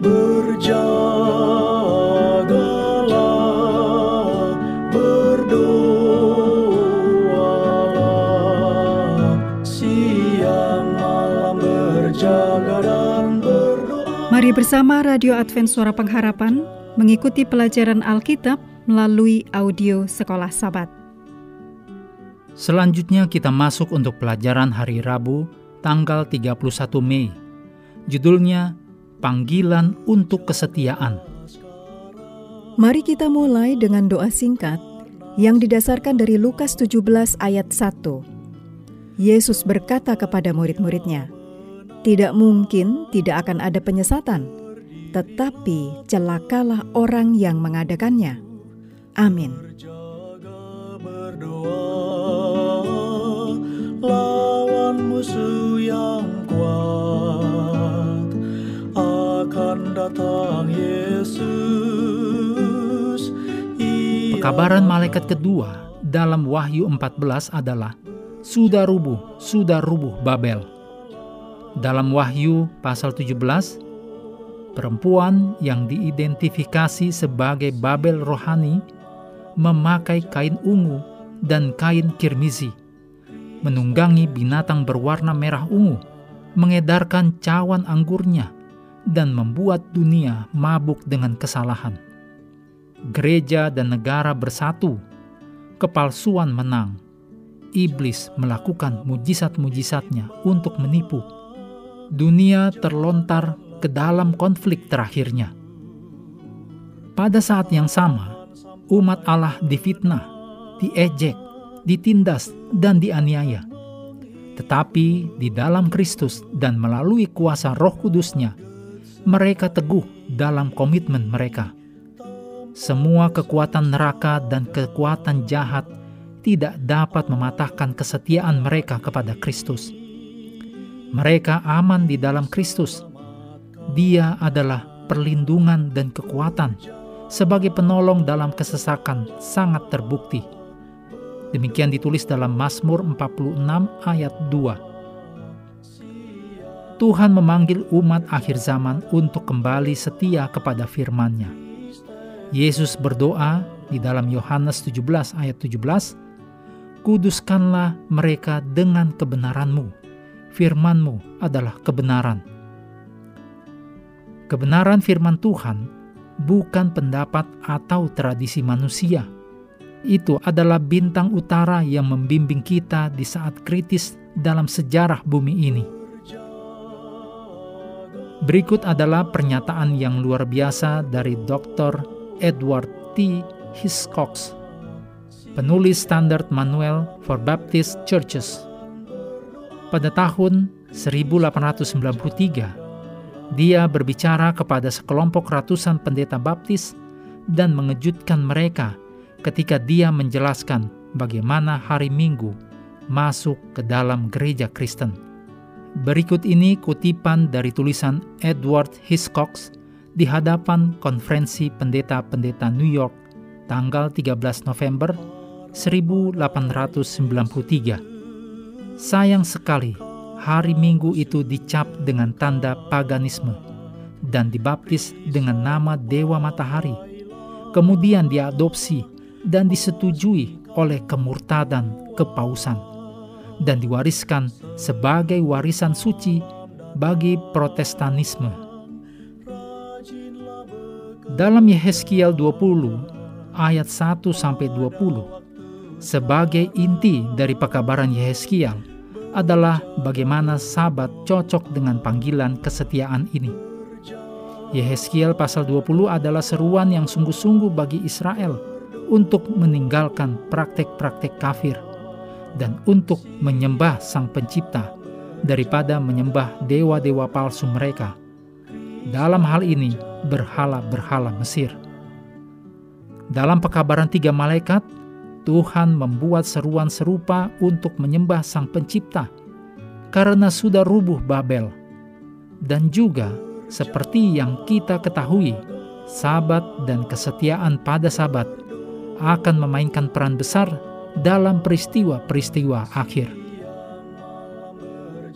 Berjagalah, berdoalah, siang malam berjaga dan berdoa. Mari bersama Radio Advent Suara Pengharapan mengikuti pelajaran Alkitab melalui audio Sekolah Sabat. Selanjutnya kita masuk untuk pelajaran hari Rabu tanggal 31 Mei. Judulnya Panggilan untuk Kesetiaan. Mari kita mulai dengan doa singkat yang didasarkan dari Lukas 17 ayat 1. Yesus berkata kepada murid-muridnya, "Tidak mungkin tidak akan ada penyesatan, tetapi celakalah orang yang mengadakannya." Amin. Lawan musuh yang datang Yesus. Pekabaran malaikat kedua dalam Wahyu 14 adalah sudah rubuh, sudah rubuh Babel. Dalam Wahyu pasal 17, perempuan yang diidentifikasi sebagai Babel rohani memakai kain ungu dan kain kirmizi, menunggangi binatang berwarna merah ungu, mengedarkan cawan anggurnya, dan membuat dunia mabuk dengan kesalahan. Gereja dan negara bersatu, kepalsuan menang, iblis melakukan mujizat-mujizatnya untuk menipu. Dunia terlontar ke dalam konflik terakhirnya. Pada saat yang sama, umat Allah difitnah, diejek, ditindas, dan dianiaya. Tetapi di dalam Kristus dan melalui kuasa roh kudusnya, mereka teguh dalam komitmen mereka. Semua kekuatan neraka dan kekuatan jahat tidak dapat mematahkan kesetiaan mereka kepada Kristus. Mereka aman di dalam Kristus. Dia adalah perlindungan dan kekuatan sebagai penolong dalam kesesakan sangat terbukti. Demikian ditulis dalam Mazmur 46 ayat 2. Tuhan memanggil umat akhir zaman untuk kembali setia kepada firman-Nya. Yesus berdoa di dalam Yohanes 17 ayat 17, Kuduskanlah mereka dengan kebenaran-Mu. Firman-Mu adalah kebenaran. Kebenaran firman Tuhan bukan pendapat atau tradisi manusia. Itu adalah bintang utara yang membimbing kita di saat kritis dalam sejarah bumi ini. Berikut adalah pernyataan yang luar biasa dari Dr. Edward T. Hiscox, penulis Standard Manual for Baptist Churches. Pada tahun 1893, dia berbicara kepada sekelompok ratusan pendeta baptis dan mengejutkan mereka ketika dia menjelaskan bagaimana hari Minggu masuk ke dalam gereja Kristen. Berikut ini kutipan dari tulisan Edward Hiscox di hadapan konferensi pendeta-pendeta New York tanggal 13 November 1893. Sayang sekali, hari Minggu itu dicap dengan tanda paganisme dan dibaptis dengan nama Dewa Matahari. Kemudian diadopsi dan disetujui oleh kemurtadan kepausan dan diwariskan sebagai warisan suci bagi Protestanisme. Dalam Yehezkiel 20 ayat 1 sampai 20 sebagai inti dari pekabaran Yehezkiel adalah bagaimana sabat cocok dengan panggilan kesetiaan ini. Yehezkiel pasal 20 adalah seruan yang sungguh-sungguh bagi Israel untuk meninggalkan praktek-praktek kafir dan untuk menyembah Sang Pencipta daripada menyembah dewa-dewa palsu mereka. Dalam hal ini, berhala-berhala Mesir. Dalam pekabaran tiga malaikat, Tuhan membuat seruan serupa untuk menyembah Sang Pencipta karena sudah rubuh Babel. Dan juga seperti yang kita ketahui, sabat dan kesetiaan pada sabat akan memainkan peran besar dalam peristiwa-peristiwa akhir.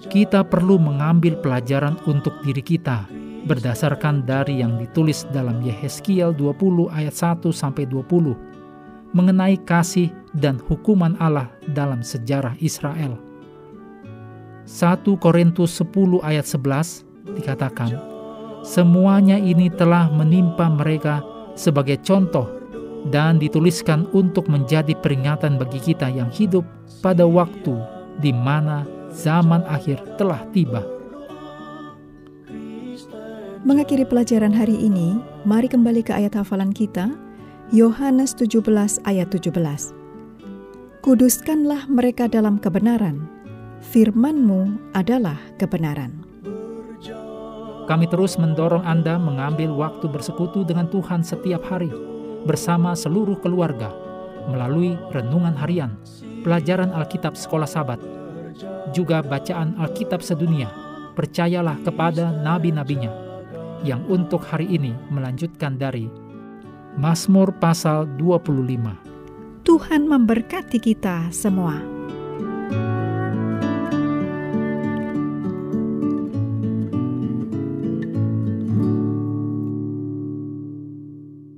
Kita perlu mengambil pelajaran untuk diri kita berdasarkan dari yang ditulis dalam Yehezkiel 20 ayat 1 sampai 20 mengenai kasih dan hukuman Allah dalam sejarah Israel. 1 Korintus 10 ayat 11 dikatakan, Semuanya ini telah menimpa mereka sebagai contoh dan dituliskan untuk menjadi peringatan bagi kita yang hidup pada waktu di mana zaman akhir telah tiba. Mengakhiri pelajaran hari ini, mari kembali ke ayat hafalan kita, Yohanes 17 ayat 17. Kuduskanlah mereka dalam kebenaran, firman-Mu adalah kebenaran. Kami terus mendorong Anda mengambil waktu bersekutu dengan Tuhan setiap hari bersama seluruh keluarga melalui renungan harian, pelajaran Alkitab sekolah sabat, juga bacaan Alkitab sedunia. Percayalah kepada nabi-nabinya yang untuk hari ini melanjutkan dari Mazmur pasal 25. Tuhan memberkati kita semua.